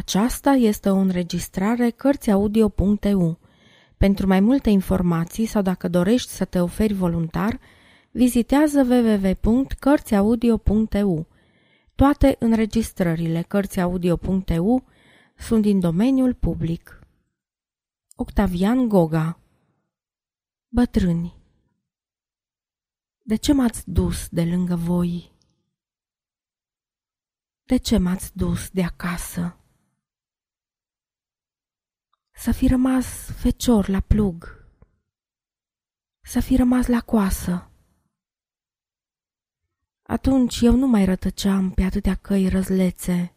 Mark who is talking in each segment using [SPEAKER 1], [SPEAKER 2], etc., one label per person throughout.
[SPEAKER 1] Aceasta este o înregistrare Cărțiaudio.eu. Pentru mai multe informații sau dacă dorești să te oferi voluntar, vizitează www.cărțiaudio.eu. Toate înregistrările Cărțiaudio.eu sunt din domeniul public. Octavian Goga Bătrâni De ce m-ați dus de lângă voi? De ce m-ați dus de acasă? Să fi rămas fecior la plug, să fi rămas la coasă. Atunci eu nu mai rătăceam pe atâtea căi răzlețe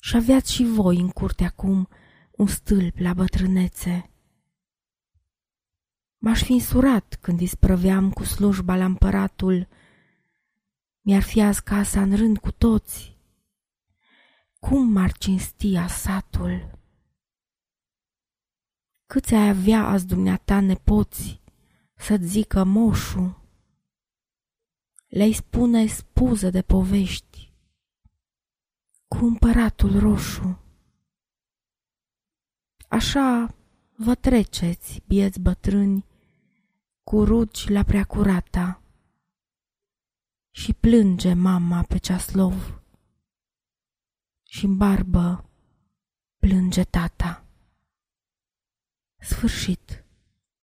[SPEAKER 1] și aveați și voi în curte acum un stâlp la bătrânețe. M-aș fi însurat când isprăveam cu slujba la împăratul, mi-ar fi azi casa în rând cu toți. Cum m-ar cinstia satul? Câți ai avea azi dumneata nepoți să-ți zică moșu? Le-ai spune spuză de povești cu împăratul roșu. Așa vă treceți, bieți bătrâni, cu rugi la preacurata și plânge mama pe ceaslov și în barbă plânge tata. Sfârșit.